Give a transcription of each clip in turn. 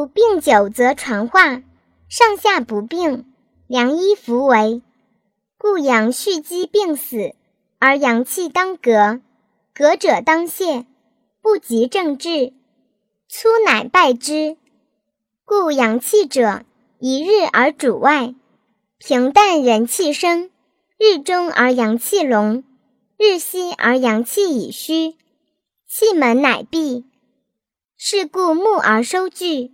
故病久则传化，上下不病，良医弗为。故阳蓄积病死，而阳气当革，革者当泄，不及正治，粗乃败之。故阳气者，一日而主外，平淡人气生，日中而阳气隆，日息而阳气已虚，气门乃闭。是故木而收聚，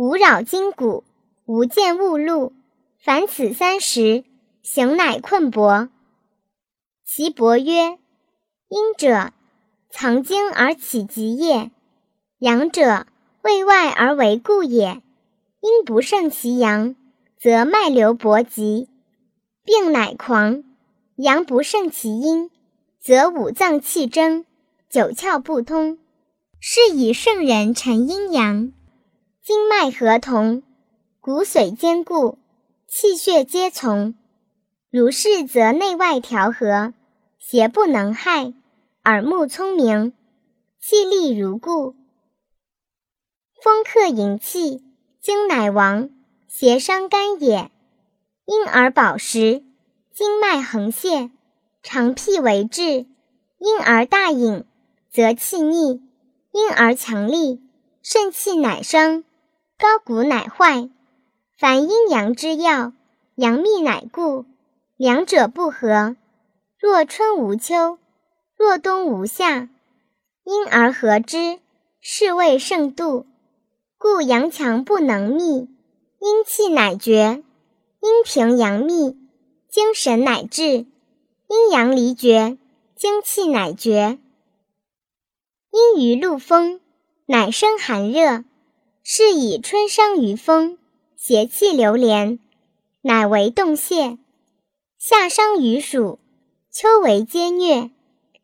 无扰筋骨，无见物路。凡此三时，行乃困薄。其伯曰：阴者，藏精而起极也；阳者，为外而为固也。阴不胜其阳，则脉流搏急，病乃狂；阳不胜其阴，则五脏气争，九窍不通。是以圣人陈阴阳，经脉合同，骨髓坚固，气血皆从。如是，则内外调和，邪不能害，耳目聪明，气力如故。风克营气，经乃亡，邪伤肝也。因而饱食，经脉横泄，肠辟为滞。因而大饮，则气逆。因而强力，肾气乃生，高骨乃坏。凡阴阳之要，阳秘乃固，两者不和。若春无秋，若冬无夏，因而合之，是谓盛度。故阳强不能密，阴气乃绝；阴平阳密，精神乃至；阴阳离绝，精气乃绝。阴于露风，乃生寒热，是以春伤于风，邪气流连，乃为冻泄；夏伤于暑，秋为皆疟，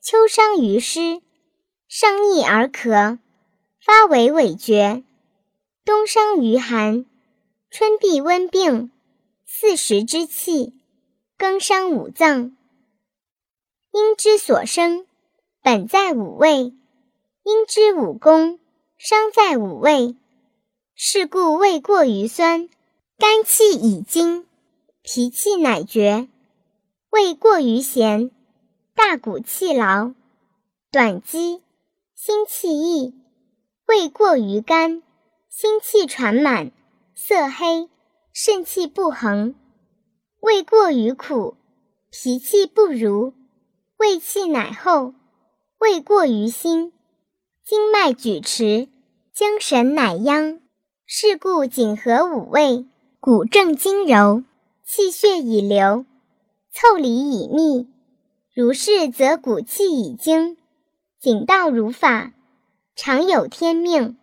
秋伤于湿，上逆而咳，发为痿厥；冬伤于寒，春必温病，四时之气，更伤五脏。阴之所生，本在五味。阴之五功，伤在五味。是故胃过于酸，肝气已精，脾气乃绝；胃过于咸，大骨气劳，短肌，心气溢；胃过于干，心气喘满，色黑，肾气不恒；胃过于苦，脾气不如，胃气乃厚；胃过于辛。经脉举迟，精神乃央。是故景和五味，骨正筋柔，气血已流，腠理已密。如是，则骨气已精，景道如法，常有天命。